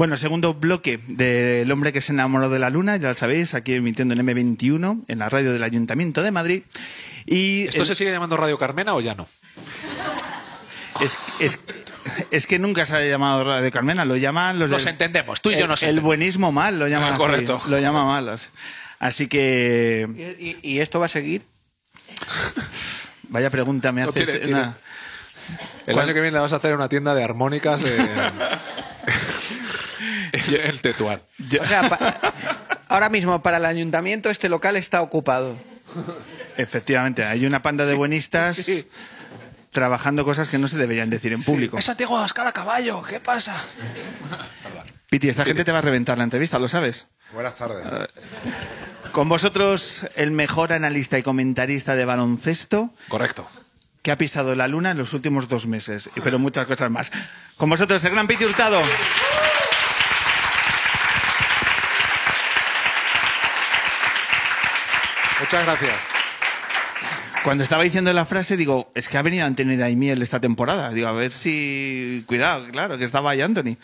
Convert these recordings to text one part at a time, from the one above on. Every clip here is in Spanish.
Bueno, segundo bloque del hombre que se enamoró de la luna, ya lo sabéis, aquí emitiendo en M21, en la radio del Ayuntamiento de Madrid. Y ¿Esto el- se sigue llamando Radio Carmena o ya no? es, es- es que nunca se ha llamado Radio Carmena, lo llaman los... Nos del- entendemos, tú y yo el- nos El buenismo mal, lo llaman así, correcto. Lo llama mal. Así que, ¿Y, y- y esto va a seguir? vaya pregunta me No haces. tiene- tiene- una- El ¿Cuál? año que viene le vas a hacer una tienda de armónicas en, en el Tetuán. O sea, pa- ahora mismo para el ayuntamiento este local está ocupado. Efectivamente, hay una panda de buenistas trabajando cosas que no se deberían decir en público. Es Santiago Abascal a caballo, ¿qué pasa? Piti, esta gente te va a reventar la entrevista, ¿lo sabes? Buenas tardes. Con vosotros, el mejor analista y comentarista de baloncesto Correcto. que ha pisado la luna en los últimos dos meses, pero muchas cosas más. Con vosotros, el gran Piti Hurtado. Muchas gracias. Cuando estaba diciendo la frase, digo, es que ha venido Anthony Daimiel esta temporada. Digo, a ver si... Cuidado, claro, que estaba ahí Anthony.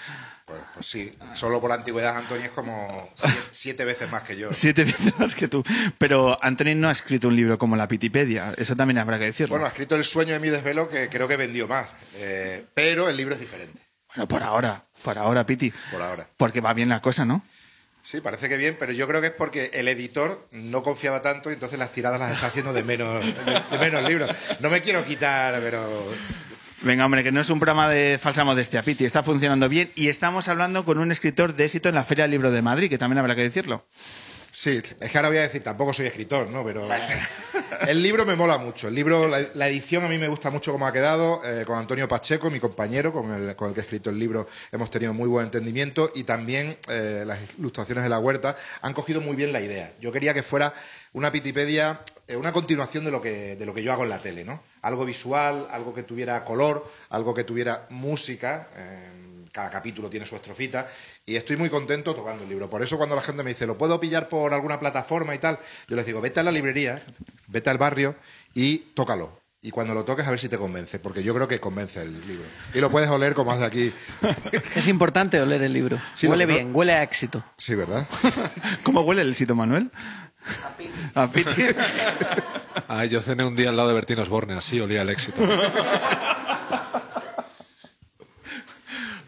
Pues, pues sí, solo por antigüedad Antonio es como siete, siete veces más que yo. Siete veces más que tú. Pero Anthony no ha escrito un libro como la Pitipedia. Eso también habrá que decirlo. Bueno, ha escrito El sueño de mi desvelo que creo que vendió más, Eh, pero el libro es diferente, Bueno, por ahora, por ahora, Piti. por ahora. Porque va bien la cosa, ¿no? Sí, parece que bien, pero yo creo que es porque el editor no confiaba tanto y entonces las tiradas las está haciendo de menos, de, menos libros. No me quiero quitar, pero Venga, hombre, que no es un programa de falsa modestia, Piti. Está funcionando bien y estamos hablando con un escritor de éxito en la Feria del Libro de Madrid, que también habrá que decirlo. Sí, es que ahora voy a decir, tampoco soy escritor, ¿no? Pero el libro me mola mucho. El libro, la, la edición a mí me gusta mucho cómo ha quedado. eh, con Antonio Pacheco, mi compañero, con el, con el que he escrito el libro, hemos tenido muy buen entendimiento y también eh, las ilustraciones de la huerta han cogido muy bien la idea. Yo quería que fuera una Pitipedia, eh, una continuación de lo, que, de lo que yo hago en la tele, ¿no? Algo visual, algo que tuviera color, algo que tuviera música. Cada capítulo tiene su estrofita y estoy muy contento tocando el libro. Por eso cuando la gente me dice, ¿lo puedo pillar por alguna plataforma y tal? Yo les digo, vete a la librería, vete al barrio y tócalo. Y cuando lo toques a ver si te convence, porque yo creo que convence el libro. Y lo puedes oler como hace aquí. Es importante oler el libro. Sí, huele bien, huele a éxito. Sí, ¿verdad? ¿Cómo huele el sitio, Manuel? A Piti. Ah, yo cené un día al lado de Bertín Osborne, así olía el éxito.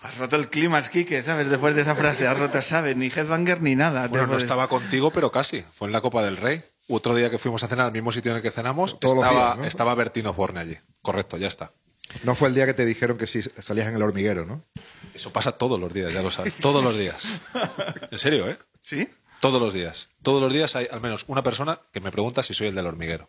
Has roto el clima, Kike, ¿sabes? Después de esa frase, has roto, ¿sabes? Ni Headbanger ni nada. Bueno, no estaba contigo, pero casi. Fue en la Copa del Rey. Otro día que fuimos a cenar al mismo sitio en el que cenamos, Todos estaba, días, ¿no? estaba Bertín Osborne allí. Correcto, ya está. No fue el día que te dijeron que sí salías en el hormiguero, ¿no? Eso pasa todos los días, ya lo sabes. Todos los días. En serio, ¿eh? ¿Sí? Todos los días. Todos los días hay al menos una persona que me pregunta si soy el del hormiguero.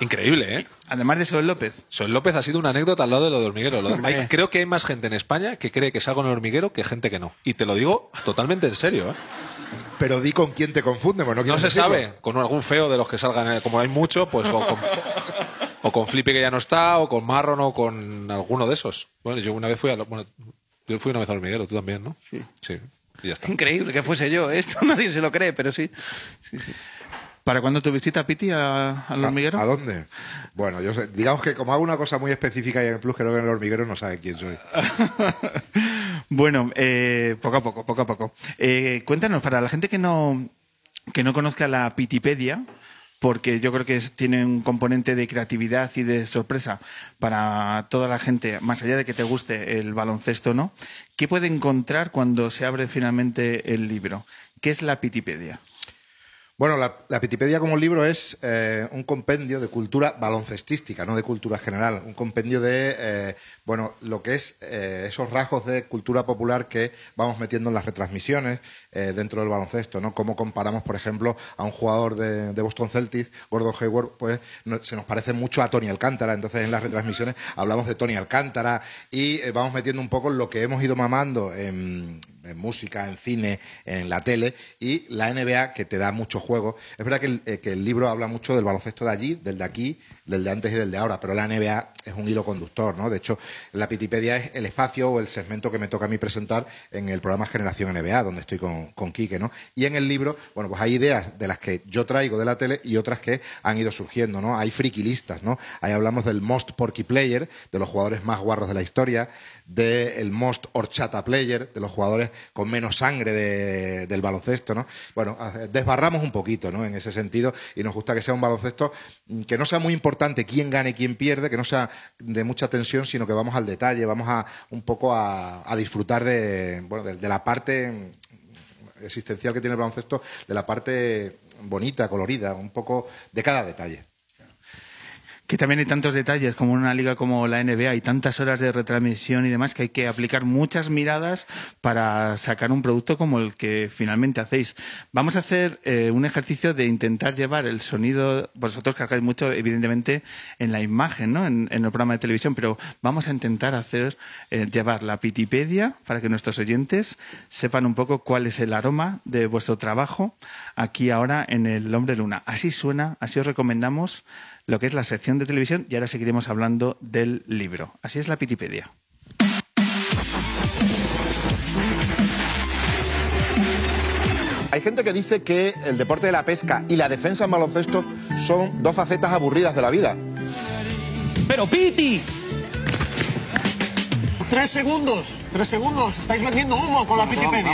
Increíble, ¿eh? Además de Sol López. Soy López ha sido una anécdota al lado de lo del hormiguero. Hay- creo que hay más gente en España que cree que salgo en el hormiguero que gente que no. Y te lo digo totalmente en serio, ¿eh? Pero di con quién te confunde, pues no, No se decirlo. sabe. Con algún feo de los que salgan, eh, como hay mucho, pues o con, o con Flippy que ya no está, o con Marron, o con alguno de esos. Bueno, yo una vez fui a... Bueno, yo fui una vez al hormiguero, tú también, ¿no? Sí. Sí, y ya está. Increíble que fuese yo. ¿eh? Esto nadie se lo cree, pero sí. ¿Para cuándo tu visita, Piti, a- al ¿A- hormiguero? ¿A dónde? Bueno, yo sé, digamos que como hago una cosa muy específica y en el plus creo que en el hormiguero no sabe quién soy. bueno, eh, poco a poco, poco a poco. Eh, cuéntanos, para la gente que no, que no conozca la Pitipedia, porque yo creo que es- tiene un componente de creatividad y de sorpresa para toda la gente, más allá de que te guste el baloncesto, ¿no? ¿Qué puede encontrar cuando se abre finalmente el libro? ¿Qué es la Pitipedia? Bueno, la, Pitipedia como libro es eh, un compendio de cultura baloncestística, no de cultura general. Un compendio de, eh, bueno, lo que es eh, esos rasgos de cultura popular que vamos metiendo en las retransmisiones eh, dentro del baloncesto, ¿no? Cómo comparamos, por ejemplo, a un jugador de, Boston Celtics, Gordon Hayward, pues se nos parece mucho a Tony Alcántara. Entonces, en las retransmisiones hablamos de Tony Alcántara y eh, vamos metiendo un poco lo que hemos ido mamando en en música, en cine, en la tele, y la NBA, que te da mucho juego. Es verdad que el, eh, que el libro habla mucho del baloncesto de allí, del de aquí, del de antes y del de ahora, pero la NBA es un hilo conductor, ¿no? De hecho, la Pitipedia es el espacio o el segmento que me toca a mí presentar en el programa Generación NBA, donde estoy con, con Quique, ¿no? Y en el libro, bueno, pues hay ideas de las que yo traigo de la tele y otras que han ido surgiendo, ¿no? Hay friquilistas, ¿no? Ahí hablamos del most porky player, de los jugadores más guarros de la historia, del most horchata player, de los jugadores con menos sangre de- del baloncesto, ¿no? Bueno, desbarramos un poquito, ¿no? En ese sentido, y nos gusta que sea un baloncesto mm, que no sea muy importante quién gane y quién pierde, que no sea de mucha tensión, sino que vamos al detalle, vamos a un poco a, a disfrutar de, bueno, de, de la parte mm, existencial que tiene el baloncesto, de la parte bonita, colorida, un poco de cada detalle. Que también hay tantos detalles como en una liga como la NBA, hay tantas horas de retransmisión y demás que hay que aplicar muchas miradas para sacar un producto como el que finalmente hacéis. Vamos a hacer eh, un ejercicio de intentar llevar el sonido, vosotros cargáis mucho evidentemente en la imagen, ¿no? en, en el programa de televisión, pero vamos a intentar hacer eh, llevar la Pitipedia para que nuestros oyentes sepan un poco cuál es el aroma de vuestro trabajo aquí ahora en el Hombre Luna. Así suena, así os recomendamos lo que es la sección de televisión y ahora seguiremos hablando del libro. Así es la Pitipedia. Hay gente que dice que el deporte de la pesca y la defensa en baloncesto son dos facetas aburridas de la vida. Pero Piti, Tres segundos, tres segundos. Estáis vendiendo humo con la Pitipedia.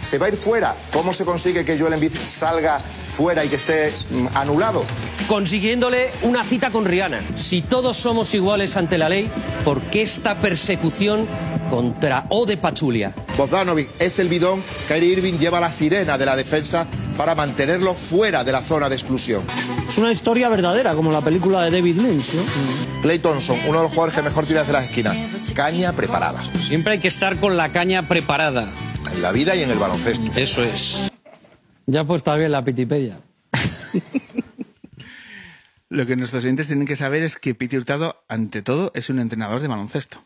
Se va a ir fuera. ¿Cómo se consigue que Joel Embiid salga fuera y que esté mm, anulado? consiguiéndole una cita con Rihanna. Si todos somos iguales ante la ley, ¿por qué esta persecución contra Ode Pachulia? Bogdanovic es el bidón. Kyrie Irving lleva la sirena de la defensa para mantenerlo fuera de la zona de exclusión. Es una historia verdadera, como la película de David Lynch. ¿no? Clay Thompson, uno de los jugadores que mejor tira desde las esquinas. Caña preparada. Siempre hay que estar con la caña preparada. En la vida y en el baloncesto. Eso es. Ya pues está bien la Pitipedia. Lo que nuestros oyentes tienen que saber es que Piti Hurtado, ante todo, es un entrenador de baloncesto.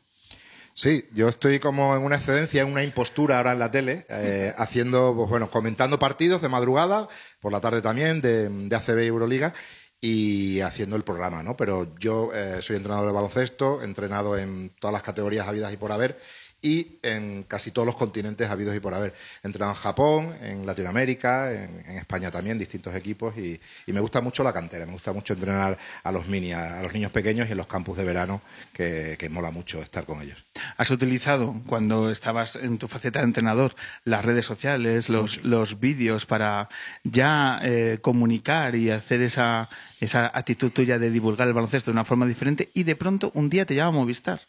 Sí, yo estoy como en una excedencia, en una impostura ahora en la tele, eh, haciendo, pues bueno, comentando partidos de madrugada, por la tarde también, de, de ACB y Euroliga, y haciendo el programa, ¿no? Pero yo eh, soy entrenador de baloncesto, entrenado en todas las categorías habidas y por haber, y en casi todos los continentes habidos y por haber. He entrenado en Japón, en Latinoamérica, en, en España también, distintos equipos, y, y me gusta mucho la cantera, me gusta mucho entrenar a los mini, a, a los niños pequeños y en los campus de verano, que, que mola mucho estar con ellos. ¿Has utilizado, cuando estabas en tu faceta de entrenador, las redes sociales, los, los vídeos para ya eh, comunicar y hacer esa, esa actitud tuya de divulgar el baloncesto de una forma diferente y de pronto un día te llama Movistar?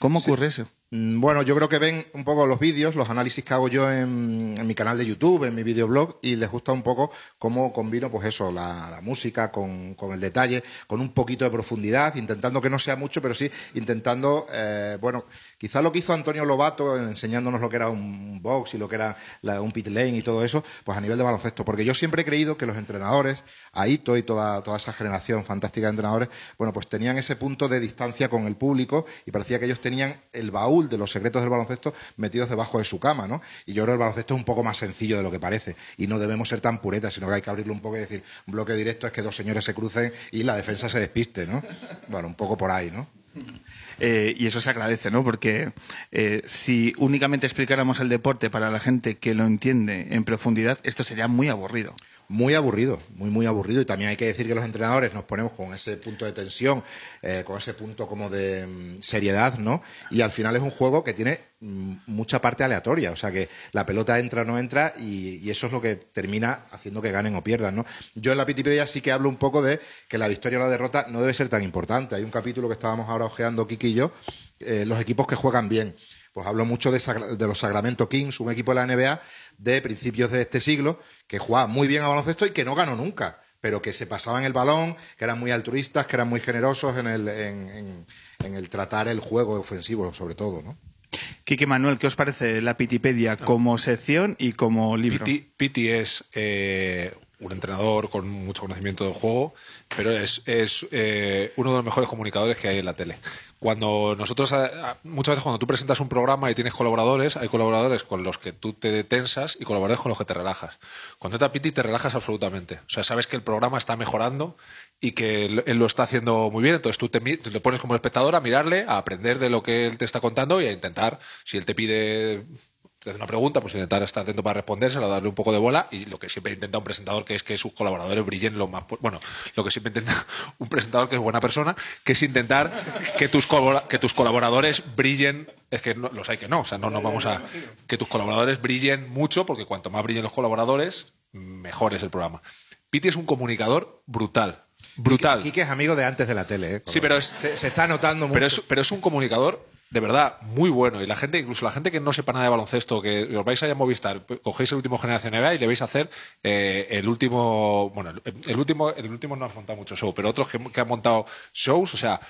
¿Cómo ocurre eso? Mm, Bueno, yo creo que ven un poco los vídeos, los análisis que hago yo en, en mi canal de YouTube, en mi videoblog, y les gusta un poco cómo combino, pues eso, la, la música con, con el detalle, con un poquito de profundidad, intentando que no sea mucho, pero sí intentando, eh, bueno, quizás lo que hizo Antonio Lobato, enseñándonos lo que era un box y lo que era un pit lane y todo eso, pues a nivel de baloncesto, porque yo siempre he creído que los entrenadores, Aito y toda, toda esa generación fantástica de entrenadores, bueno, pues tenían ese punto de distancia con el público y parecía que ellos tenían el baúl de los secretos del baloncesto metidos debajo de su cama, ¿no? Y yo creo que el baloncesto es un poco más sencillo de lo que parece y no debemos ser tan puretas, sino que hay que abrirlo un poco y decir, un bloque directo es que dos señores se crucen y la defensa se despiste, ¿no? Bueno, un poco por ahí, ¿no? Eh, y eso se agradece, ¿no? Porque eh, si únicamente explicáramos el deporte para la gente que lo entiende en profundidad, esto sería muy aburrido. Muy aburrido, muy, muy aburrido. Y también hay que decir que los entrenadores nos ponemos con ese punto de tensión, eh, con ese punto como de mm, seriedad, ¿no? Y al final es un juego que tiene mm, mucha parte aleatoria. O sea que la pelota entra o no entra y, eso es lo que termina haciendo que ganen o pierdan, ¿no? Yo en la Pitipedia sí que hablo un poco de que la victoria o la derrota no debe ser tan importante. Hay un capítulo que estábamos ahora ojeando Kiki y yo, eh, los equipos que juegan bien. Pues hablo mucho de, de los Sacramento Kings, un equipo de la NBA de principios de este siglo que jugaba muy bien a baloncesto y que no ganó nunca, pero que se pasaban el balón, que eran muy altruistas, que eran muy generosos en el, en, en- en el tratar el juego ofensivo, sobre todo, ¿no? Quique Manuel, ¿qué os parece la Pitipedia como sección y como libro? Piti, Piti es eh, un entrenador con mucho conocimiento del juego, pero es, es eh, uno de los mejores comunicadores que hay en la tele. Cuando nosotros, eh, muchas veces cuando tú presentas un programa y tienes colaboradores, hay colaboradores con los que tú te tensas y colaboradores con los que te relajas. Cuando te apiti te relajas absolutamente. O sea, sabes que el programa está mejorando y que él lo está haciendo muy bien, entonces tú te, te pones como espectador a mirarle, a aprender de lo que él te está contando y a intentar, si él te pide te hace una pregunta, pues intentar estar atento para respondérsela, darle un poco de bola y lo que siempre intenta un presentador, que es que sus colaboradores brillen lo más... Bueno, lo que siempre intenta un presentador que es buena persona, que es intentar que tus, que tus colaboradores brillen... Es que no- los hay que no, o sea, no nos vamos a... Que tus colaboradores brillen mucho, porque cuanto más brillen los colaboradores, mejor es el programa. Piti es un comunicador brutal. Brutal. Quique es amigo de antes de la tele, ¿eh? Sí, pero es- se, se está notando mucho. Pero es, pero es un comunicador de verdad muy bueno. Y la gente, incluso la gente que no sepa nada de baloncesto, que os vais a Movistar, cogéis el último Generación NBA y le vais a hacer eh, el último. Bueno, el, último, el último no ha montado mucho show, pero otros que, han montado shows, o sea.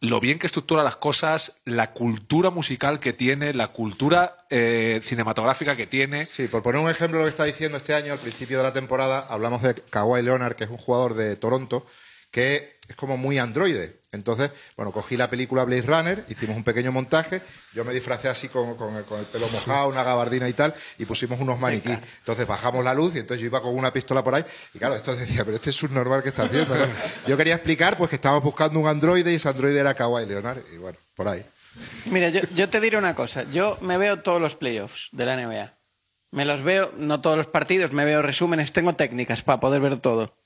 Lo bien que estructura las cosas, la cultura musical que tiene, la cultura eh, cinematográfica que tiene. Sí, por poner un ejemplo lo que está diciendo este año, al principio de la temporada, hablamos de Kawhi Leonard, que es un jugador de Toronto, que es como muy androide. Entonces, bueno, cogí la película Blade Runner, hicimos un pequeño montaje, yo me disfracé así con, con el, con el pelo mojado, una gabardina y tal, y pusimos unos maniquíes. Entonces bajamos la luz y entonces yo iba con una pistola por ahí, y claro, esto decía, pero este es subnormal que está haciendo, ¿no? Yo quería explicar pues que estábamos buscando un androide y ese androide era Kawhi Leonard, y bueno, por ahí. Mira, yo, yo te diré una cosa. Yo me veo todos los playoffs de la NBA. Me los veo, no todos los partidos, me veo resúmenes. Tengo técnicas para poder ver todo.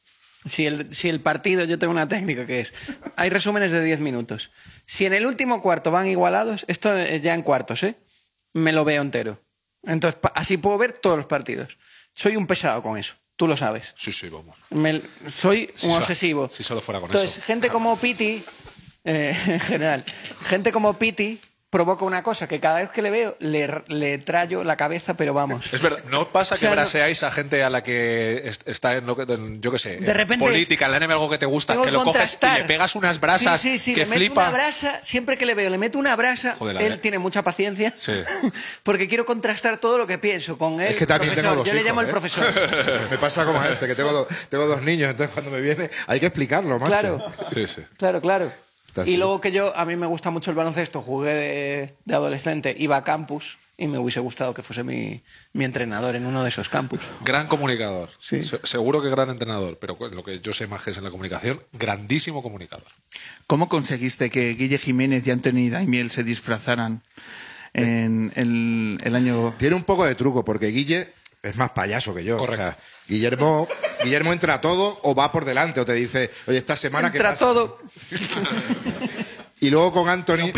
Si el, si el partido, yo tengo una técnica que es, hay resúmenes de 10 minutos. Si en el último cuarto van igualados, esto es ya en cuartos, ¿eh? Me lo veo entero. Entonces, así puedo ver todos los partidos. Soy un pesado con eso, tú lo sabes. Sí, sí, vamos. Me- soy Si un obsesivo. si solo fuera con Entonces, eso. gente como Piti, eh, en general, gente como Piti provoca una cosa que cada vez que le veo le, le trallo la cabeza, pero vamos. Es verdad, ¿no pasa O que no- braseáis a gente a la que est- está en lo que, en, yo qué sé, De en repente- política, en la NBA algo que te gusta, que lo coges y le pegas unas brasas Sí, sí, sí, que le meto flipa? una brasa, siempre que le veo, le meto una brasa. Joder, él tiene mucha paciencia. Sí. Porque quiero contrastar todo lo que pienso con él. Es que también profesor. tengo dos Yo le hijos, llamo el ¿eh? profesor. Me pasa como a este, que tengo, do- tengo dos niños, entonces cuando me viene hay que explicarlo, macho. Claro. Sí, sí. Claro, claro. Está Y luego que yo, a mí me gusta mucho el baloncesto, jugué de, de adolescente, iba a campus y me hubiese gustado que fuese mi, mi entrenador en uno de esos campus. Gran comunicador. Sí. Se- seguro que gran entrenador, pero lo que yo sé más que es en la comunicación, grandísimo comunicador. ¿Cómo conseguiste que Guille Jiménez y Anthony Daimiel se disfrazaran en el, el año... Tiene un poco de truco, porque Guille es más payaso que yo. Correcto. O sea, Guillermo, Guillermo entra a todo o va por delante o te dice, oye, esta semana que Entra todo. Y luego con Anthony,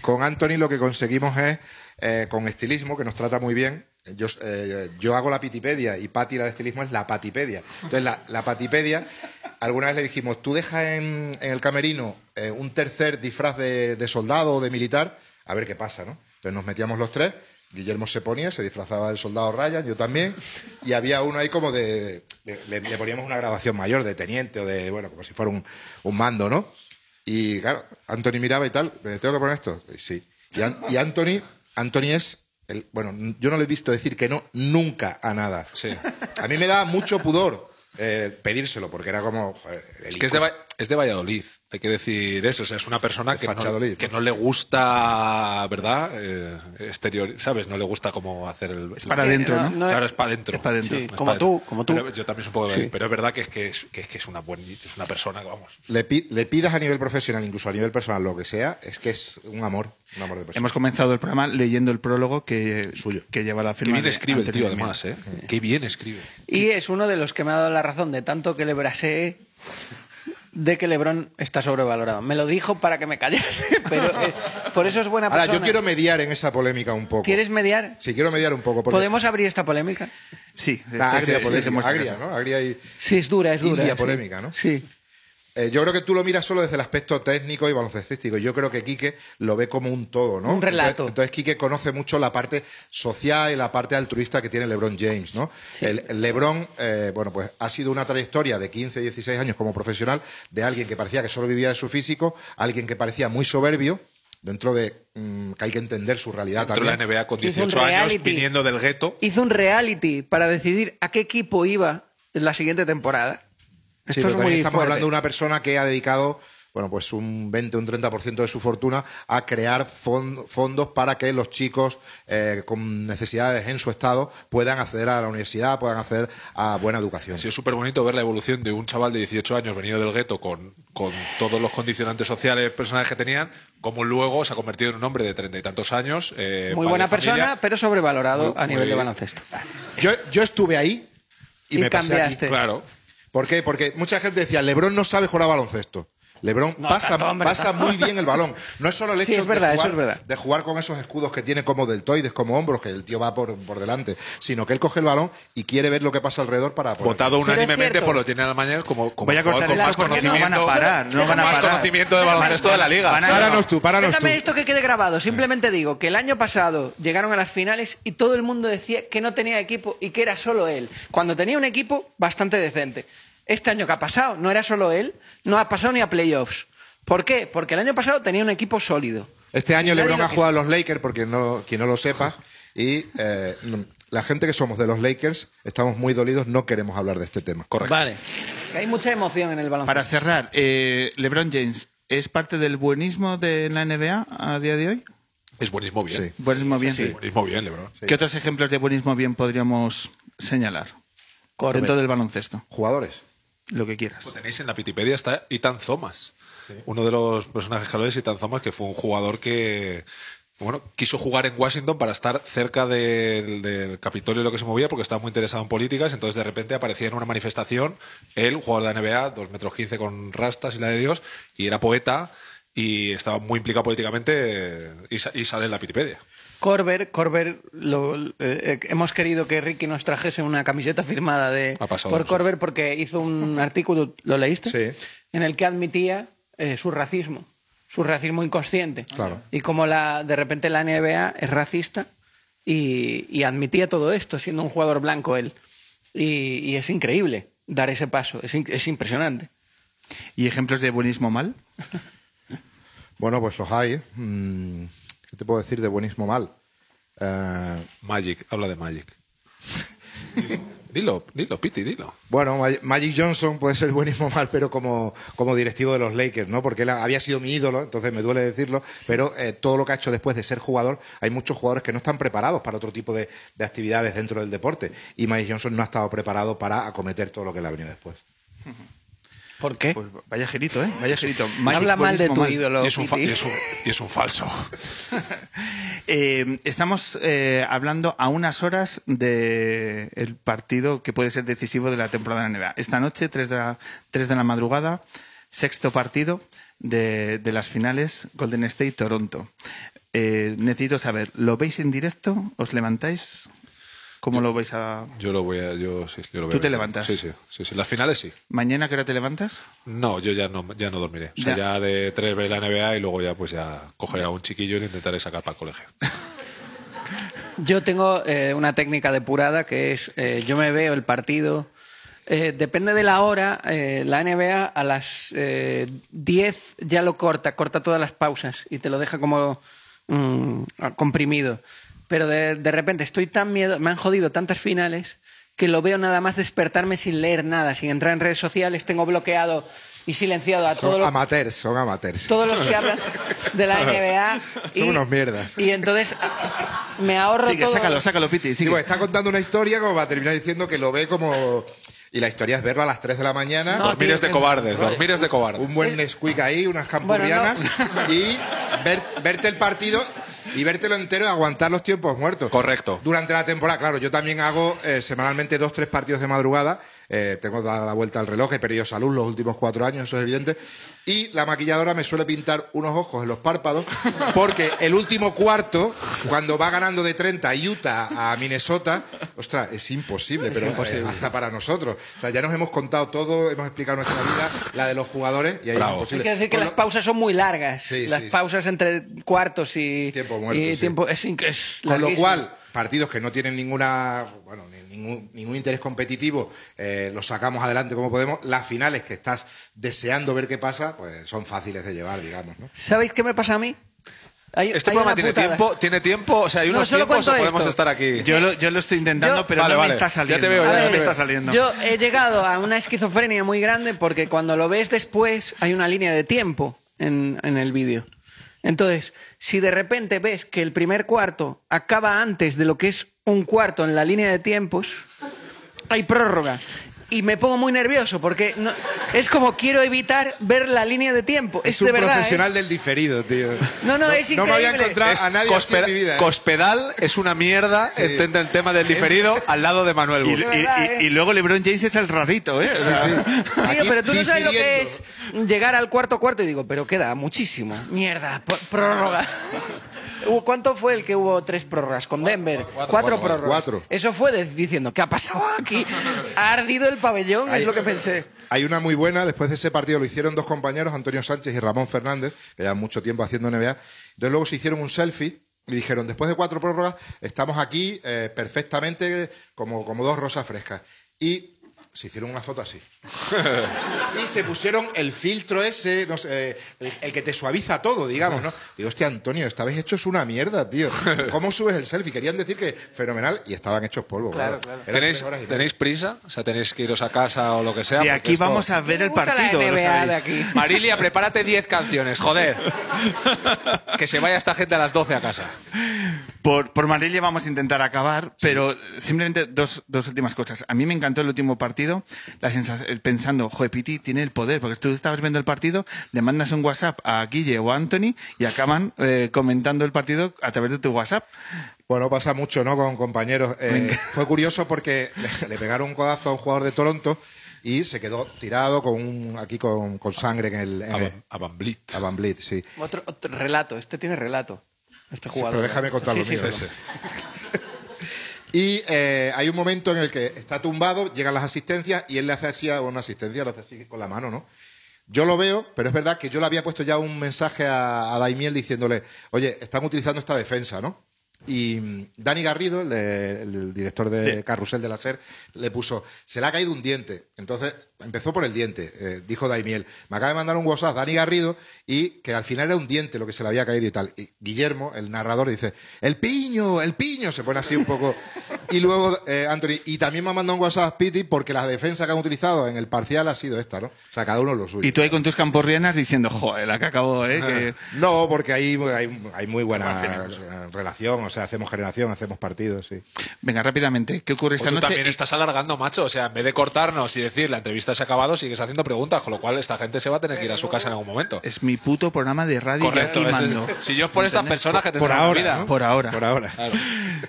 con Anthony lo que conseguimos es, eh, con estilismo, que nos trata muy bien, yo, eh, yo hago la pitipedia y Pati la de estilismo es la patipedia. Entonces, la, la patipedia, alguna vez le dijimos, tú dejas en, en el camerino eh, un tercer disfraz de, de soldado o de militar, a ver qué pasa, ¿no? Entonces nos metíamos los tres, Guillermo se ponía, se disfrazaba del soldado Ryan, yo también, y había uno ahí como de... le, le poníamos una grabación mayor de teniente o de, bueno, como si fuera un, un mando, ¿no? Y claro, Anthony miraba y tal, ¿me tengo que poner esto? Y Sí. Y, An- y Anthony, Anthony es, el, bueno, yo no le he visto decir que no nunca a nada. Sí. A mí me da mucho pudor eh, pedírselo, porque era como... joder, el Que es de. Va- es de Valladolid, hay que decir eso. O sea, es una persona que no, le gusta, ¿verdad? Eh, exterior, ¿sabes? No le gusta como hacer el. Es para adentro, ¿no? no- claro, es para adentro. Es para adentro. Sí, como pa' tú, dentro. como tú. Pero yo también de Sí. Pero es verdad que es que es, que es, que es una, buena, es una persona que, vamos. Le, pi- le pidas a nivel profesional, incluso a nivel personal, lo que sea, es que es un amor, un amor de persona. Hemos comenzado el programa leyendo el prólogo que, Suyo. que lleva la Qué firma bien de escribe el tío, además, ¿eh? Qué bien escribe. Y es uno de los que me ha dado la razón de tanto que le brasé de que LeBron está sobrevalorado. Me lo dijo para que me callase, pero eh, por eso es buena Ahora, persona. yo quiero mediar en esa polémica un poco. ¿Quieres mediar? Sí, quiero mediar un poco. Porque... ¿Podemos abrir esta polémica? Sí, La este- agria polémica, agria. ¿no? Agria y... Sí, es dura, es dura. India sí. polémica, ¿no? Sí. Eh, yo creo que tú lo miras solo desde el aspecto técnico y baloncestístico. Yo creo que Quique lo ve como un todo, ¿no? Un relato. Entonces, entonces Quique conoce mucho la parte social y la parte altruista que tiene LeBron James, ¿no? El, el LeBron, eh, bueno, pues ha sido una trayectoria de 15, 16 años como profesional de alguien que parecía que solo vivía de su físico, alguien que parecía muy soberbio, dentro de mm, que hay que entender su realidad Dentro de la NBA con Hizo un 18 años, viniendo del gueto. Hizo un reality para decidir a qué equipo iba la siguiente temporada. Sí, Esto pero es muy estamos fuerte. hablando de una persona que ha dedicado bueno, pues un 20 o un 30% de su fortuna a crear fon- fondos para que los chicos eh, con necesidades en su estado puedan acceder a la universidad, puedan acceder a buena educación. Sí, es súper bonito ver la evolución de un chaval de 18 años venido del gueto con, con todos los condicionantes sociales personales que tenían, como luego se ha convertido en un hombre de treinta y tantos años. eh, Muy buena familia. persona, pero sobrevalorado Muy- a nivel muy- de baloncesto. Yo, yo estuve ahí y, Y me pasé cambiaste. aquí. Claro. ¿Por qué? Porque mucha gente decía, Lebron no sabe jugar a baloncesto. Lebron No, pasa, tanto, hombre, pasa tanto. muy bien el balón. No es solo el Sí, hecho es verdad, de, jugar, es verdad. de jugar con esos escudos que tiene como deltoides, como hombros, que el tío va por, por delante, sino que él coge el balón y quiere ver lo que pasa alrededor para poder- Votado unánimemente por los General Managers como, como Voy a cortar con el más porque no van a conocimiento, parar, no van a más conocimiento de baloncesto de la liga. Páranos tú, páranos tú. Esto que quede grabado. Simplemente digo que el año pasado llegaron a las finales y todo el mundo decía que no tenía equipo y que era solo él. Cuando tenía un equipo bastante decente. Este año que ha pasado, no era solo él, no ha pasado ni a playoffs. ¿Por qué? Porque el año pasado tenía un equipo sólido. Este año LeBron ha jugado a los Lakers, porque no, quien no lo sepa, y eh, la gente que somos de los Lakers estamos muy dolidos, no queremos hablar de este tema. Correcto. Vale. Hay mucha emoción en el baloncesto. Para cerrar, eh, LeBron James, ¿es parte del buenismo de la NBA a día de hoy? Es buenismo bien. Sí. Buenismo bien. Buenismo bien, Lebron. ¿Qué otros ejemplos de buenismo bien podríamos señalar? Corbett. Dentro del baloncesto, Jugadores. Lo que quieras. Pues tenéis en la Pitipedia está Ethan Thomas. Uno de los personajes que es Ethan Thomas, que fue un jugador que bueno, quiso jugar en Washington para estar cerca del, del Capitolio y lo que se movía, porque estaba muy interesado en políticas. Entonces, de repente aparecía en una manifestación él, un jugador de la NBA, dos metros quince con rastas y la de Dios, y era poeta y estaba muy implicado políticamente eh, y, sa- y sale en la Pitipedia. Corber, Corber lo- eh, eh, hemos querido que Ricky nos trajese una camiseta firmada de pasado por. Corber porque hizo un artículo, ¿lo leíste? Sí. En el que admitía eh, su racismo, su racismo inconsciente. Claro. Y como la, de repente la NBA es racista y, y admitía todo esto siendo un jugador blanco él. Y, y es increíble dar ese paso, es, impresionante. ¿Y ejemplos de buenismo mal? Bueno, pues los hay. ¿eh? Mm, ¿Qué te puedo decir de buenismo mal? Eh, Magic, habla de Magic. dilo, dilo, Piti, dilo. bueno, Ma- Magic Johnson puede ser buenismo mal, pero como, como directivo de los Lakers, ¿no? Porque él había sido mi ídolo, entonces me duele decirlo, pero eh, todo lo que ha hecho después de ser jugador, hay muchos jugadores que no están preparados para otro tipo de, de actividades dentro del deporte. Y Magic Johnson no ha estado preparado para acometer todo lo que le ha venido después. ¿Por qué? Pues vaya girito, ¿eh? Vaya girito. Habla mal de tu ídolo. Y es, un fa- Piti. y es un- y es un falso. Eh, estamos eh, hablando a unas horas del el partido que puede ser decisivo de la temporada de la NBA. Esta noche, 3 de la, 3 de la madrugada, sexto partido de, de las finales Golden State-Toronto. Eh, necesito saber, ¿lo veis en directo? ¿Os levantáis? ¿Cómo lo vais a...? Yo lo voy a. Yo, sí, yo lo ¿Tú veo te levantas? Sí, sí, sí, sí. Las finales sí. ¿Mañana qué hora te levantas? No, yo ya no, ya no dormiré. O sea, Ya. ya, de tres ver la NBA y luego ya pues ya cogeré a un chiquillo y le intentaré sacar para el colegio. Yo tengo eh, una técnica depurada que es, eh, yo me veo el partido, eh, depende de la hora, eh, la NBA a las eh, 10 ya lo corta, corta todas las pausas y te lo deja como mm, comprimido. Pero de, de repente estoy tan miedo, me han jodido tantas finales que lo veo nada más despertarme sin leer nada, sin entrar en redes sociales, tengo bloqueado y silenciado a Son todos los amateurs, son amateurs. todos los que hablan de la NBA. Son unos mierdas. Y entonces ah, me ahorro Sigue, todo. sácalo, sácalo, Piti. Sigue. está contando una historia como va a terminar diciendo que lo ve como... Y la historia es verlo a las 3 de la mañana. No, dormir es de cobardes, dormir es de cobardes. un buen Nesquik ahí, unas campurianas y ver- verte el partido y vértelo entero y aguantar los tiempos muertos. Correcto. Durante la temporada, claro, yo también hago eh, semanalmente dos, tres partidos de madrugada. Eh, tengo dado la vuelta al reloj, he perdido salud los últimos cuatro años, eso es evidente. Y la maquilladora me suele pintar unos ojos en los párpados, porque el último cuarto, cuando va ganando de 30 Utah a Minnesota, ostras, es imposible, pero eh, hasta para nosotros. O sea, ya nos hemos contado todo, hemos explicado nuestra vida, la de los jugadores, y ahí Bravo. es imposible. Hay que decir que las pausas son muy largas. Sí, las sí. pausas entre cuartos y Tiempo muerto, y sí. tiempo es, Con lo cual, partidos que no tienen ninguna, bueno, ningún, ningún interés competitivo, eh, los sacamos adelante como podemos. Las finales que estás deseando ver qué pasa, pues son fáciles de llevar, digamos. ¿no? ¿Sabéis qué me pasa a mí? Hay- Este hay programa tiene putada. tiempo, tiene tiempo, o sea, hay No, unos tiempos o podemos esto. estar aquí. Yo lo, yo lo estoy intentando, Yo- pero Vale, no vale. me está Ya te veo, ya te me está saliendo. Yo he llegado a una esquizofrenia muy grande porque cuando lo ves después hay una línea de tiempo en, en el vídeo. Entonces, si de repente ves que el primer cuarto acaba antes de lo que es un cuarto en la línea de tiempos, hay prórroga. Y me pongo muy nervioso porque no- es como quiero evitar ver la línea de tiempo. Es, Es un de verdad. profesional ¿eh? del diferido, tío. No, no, es No me había increíble. encontrado Es a nadie así en mi vida. ¿eh? Cospedal es una mierda, Sí. entiende el tema del diferido, al lado de Manuel Y, Bull. y- verdad, y- ¿eh? y luego LeBron James es el rarito, ¿eh? O sea, Tío, Aquí pero tú no sabes lo que difiriendo. es llegar al cuarto cuarto y digo, pero queda muchísimo. Mierda, prórroga. ¿Cuánto fue el que hubo tres prórrogas con Denver? Cuatro, cuatro, prórrogas. cuatro. Eso fue de- diciendo, ¿qué ha pasado aquí? Ha ardido el pabellón, Hay- es lo que pensé. Hay una muy buena, después de ese partido lo hicieron dos compañeros, Antonio Sánchez y Ramón Fernández, que llevan mucho tiempo haciendo NBA. Entonces luego se hicieron un selfie y dijeron, después de cuatro prórrogas, estamos aquí eh, perfectamente como, como dos rosas frescas. Y se hicieron una foto así. y se pusieron el filtro ese, no sé, el, el que te suaviza todo, digamos, ¿no? Digo, hostia, Antonio, esta vez hecho es una mierda, tío. ¿Cómo subes el selfie? Querían decir que fenomenal y estaban hechos polvo. Claro, claro. claro. Eran ¿Tenéis, y. ¿Tenéis prisa? O sea, tenéis que iros a casa o lo que sea. porque aquí esto- vamos a ver el partido. lo NBA de sabéis. aquí. Marilia, prepárate 10 canciones, joder. Que se vaya esta gente a las 12 a casa. Por, por Marilia vamos a intentar acabar, pero simplemente dos, dos últimas cosas. A mí me encantó el último partido, la sensación, pensando, joder, Piti tiene el poder, porque tú estabas viendo el partido, le mandas un WhatsApp a Guille o a Anthony y acaban eh, comentando el partido a través de tu WhatsApp. Bueno, pasa mucho, ¿no? Con compañeros. Eh, fue curioso porque le, le pegaron un codazo a un jugador de Toronto y se quedó tirado con un, aquí con, con sangre en el. En A el- Van- a Van Vliet. a Van Vliet, sí. Otro, otro relato, este tiene relato. Este Sí, pero déjame contar lo Sí, mío. Y eh, hay un momento en el que está tumbado, llegan las asistencias y él le hace así a una asistencia, lo hace así con la mano, ¿no? Yo lo veo, pero es verdad que yo le había puesto ya un mensaje a, a Daimiel diciéndole, oye, están utilizando esta defensa, ¿no? Y Dani Garrido, el, de- el director de Carrusel de la SER, le puso, se le ha caído un diente. Entonces, empezó por el diente, eh, dijo Daimiel. Me acaba de mandar un WhatsApp Dani Garrido y que al final era un diente lo que se le había caído y tal. Y Guillermo, el narrador, dice, el piño, el piño, se pone así un poco. Y luego eh, Anthony, y también me ha mandado un WhatsApp Piti porque la defensa que han utilizado en el parcial ha sido esta, ¿no? O sea, cada uno lo suyo. Y tú ahí con tus camporrianas diciendo, joder, la que acabó, ¿eh? Que... No, porque hay, hay, hay muy buena relación, o sea, hacemos generación, hacemos partidos, sí. Venga, rápidamente, ¿qué ocurre esta Pues tú noche? también estás alargando, macho. O sea, en vez de cortarnos y decir la entrevista se ha acabado, sigues haciendo preguntas, con lo cual esta gente se va a tener que ir a su casa en algún momento. Es mi puto programa de radio Correcto. y es- si yo es por estas personas que Por tendrán una ahora, vida. ¿no? Por ahora. Por ahora. Claro.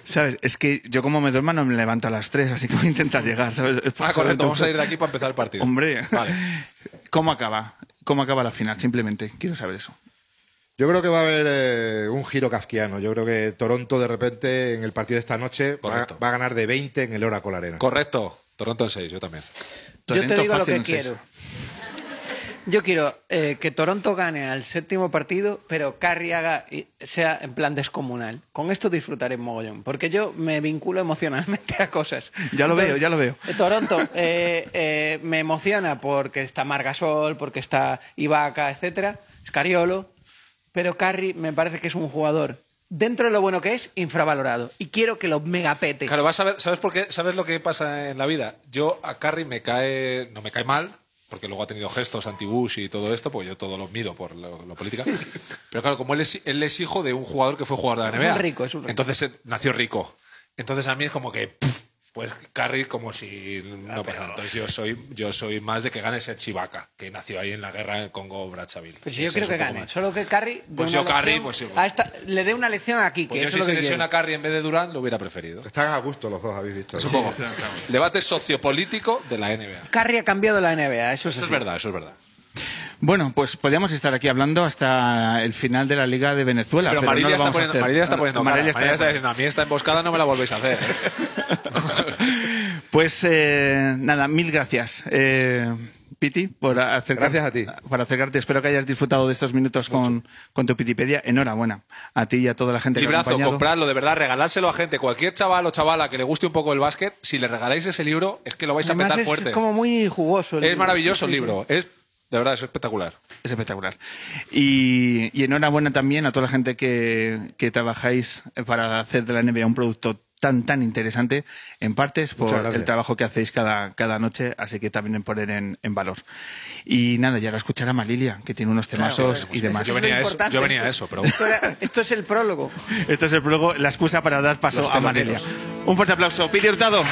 ¿Sabes? Es que yo como me momento, hermano, me levanto a las 3, así que voy a intentar llegar. Ah, correcto, vamos a ir de aquí para empezar el partido. Hombre, vale. ¿cómo acaba? ¿Cómo acaba la final? Simplemente quiero saber eso. Yo creo que va a haber eh, un giro kafkiano. Yo creo que Toronto, de repente, en el partido de esta noche, va, va, a ganar de 20 en el Oracle Arena. Correcto. Toronto en 6, yo también. Toronto yo te digo lo que quiero. Yo quiero eh, que Toronto gane al séptimo partido, pero Curry haga, y sea en plan descomunal. Con esto disfrutaré mogollón, porque yo me vinculo emocionalmente a cosas. Ya lo veo, ya lo veo. eh, Toronto eh, eh, me emociona porque está Margasol, porque está Ibaka, etcétera, Scariolo, pero Curry me parece que es un jugador dentro de lo bueno que es infravalorado y quiero que lo megapete. Claro, vas a ver, ¿sabes por qué? ¿Sabes lo que pasa en la vida? Yo a Carrie me cae, no me cae mal, porque luego ha tenido gestos anti-Bush y todo esto, porque yo todo lo mido por lo, lo política. Pero claro, como él es, él es hijo de un jugador que fue jugador de la Es NBA. un rico, es un rico. Entonces él nació rico. Entonces a mí es como que, pff, pues Carrie como si Ah, no pasara. Entonces yo soy, yo soy más de que gane ese Chivaca, que nació ahí en la guerra en Congo-Brazzaville. Pues yo Ese es que un poco gane, más. solo que Curry dé Pues una yo Curry, lección pues sí. a esta- le dé una lección aquí, que Pues yo eso si es lo se que quiero. lesiona a Carrie en vez de Durant, lo hubiera preferido. Están a gusto los dos, habéis visto. Poco. Debate sociopolítico de la NBA. Curry ha cambiado la NBA, eso es Eso es así. verdad, eso es verdad. Bueno, pues podríamos estar aquí hablando hasta el final de la Liga de Venezuela. pero pero no Marilia, lo está poniendo. Marilia está poniendo Marilia está- diciendo, a mí esta emboscada no me la volvéis a hacer. ¿eh?". Pues eh, nada, mil gracias, eh, Piti, por acercarte, Gracias a ti. por acercarte. Espero que hayas disfrutado de estos minutos con, con tu Pitipedia. Enhorabuena a ti y a toda la gente que ha Librazo, acompañado. compradlo, de verdad, regalárselo a gente. Cualquier chaval o chavala que le guste un poco el básquet, si le regaláis ese libro, es que lo vais a petar es fuerte. como muy jugoso. el Es libro. maravilloso el Sí, sí, libro. Es De verdad, es espectacular. Es espectacular. Y, y enhorabuena también a toda la gente que, que trabajáis para hacer de la NBA un producto tan, tan interesante, en partes por el trabajo que hacéis cada, cada noche, así que también en poner en, en valor. Y nada, ya ahora escuchar a Malilia, que tiene unos temazos y demás. Yo venía a eso, yo venía a eso, pero Esto, era- esto es el prólogo. Esto es el prólogo, la excusa para dar paso Los a Malilia. Un fuerte aplauso. Pidi Hurtado.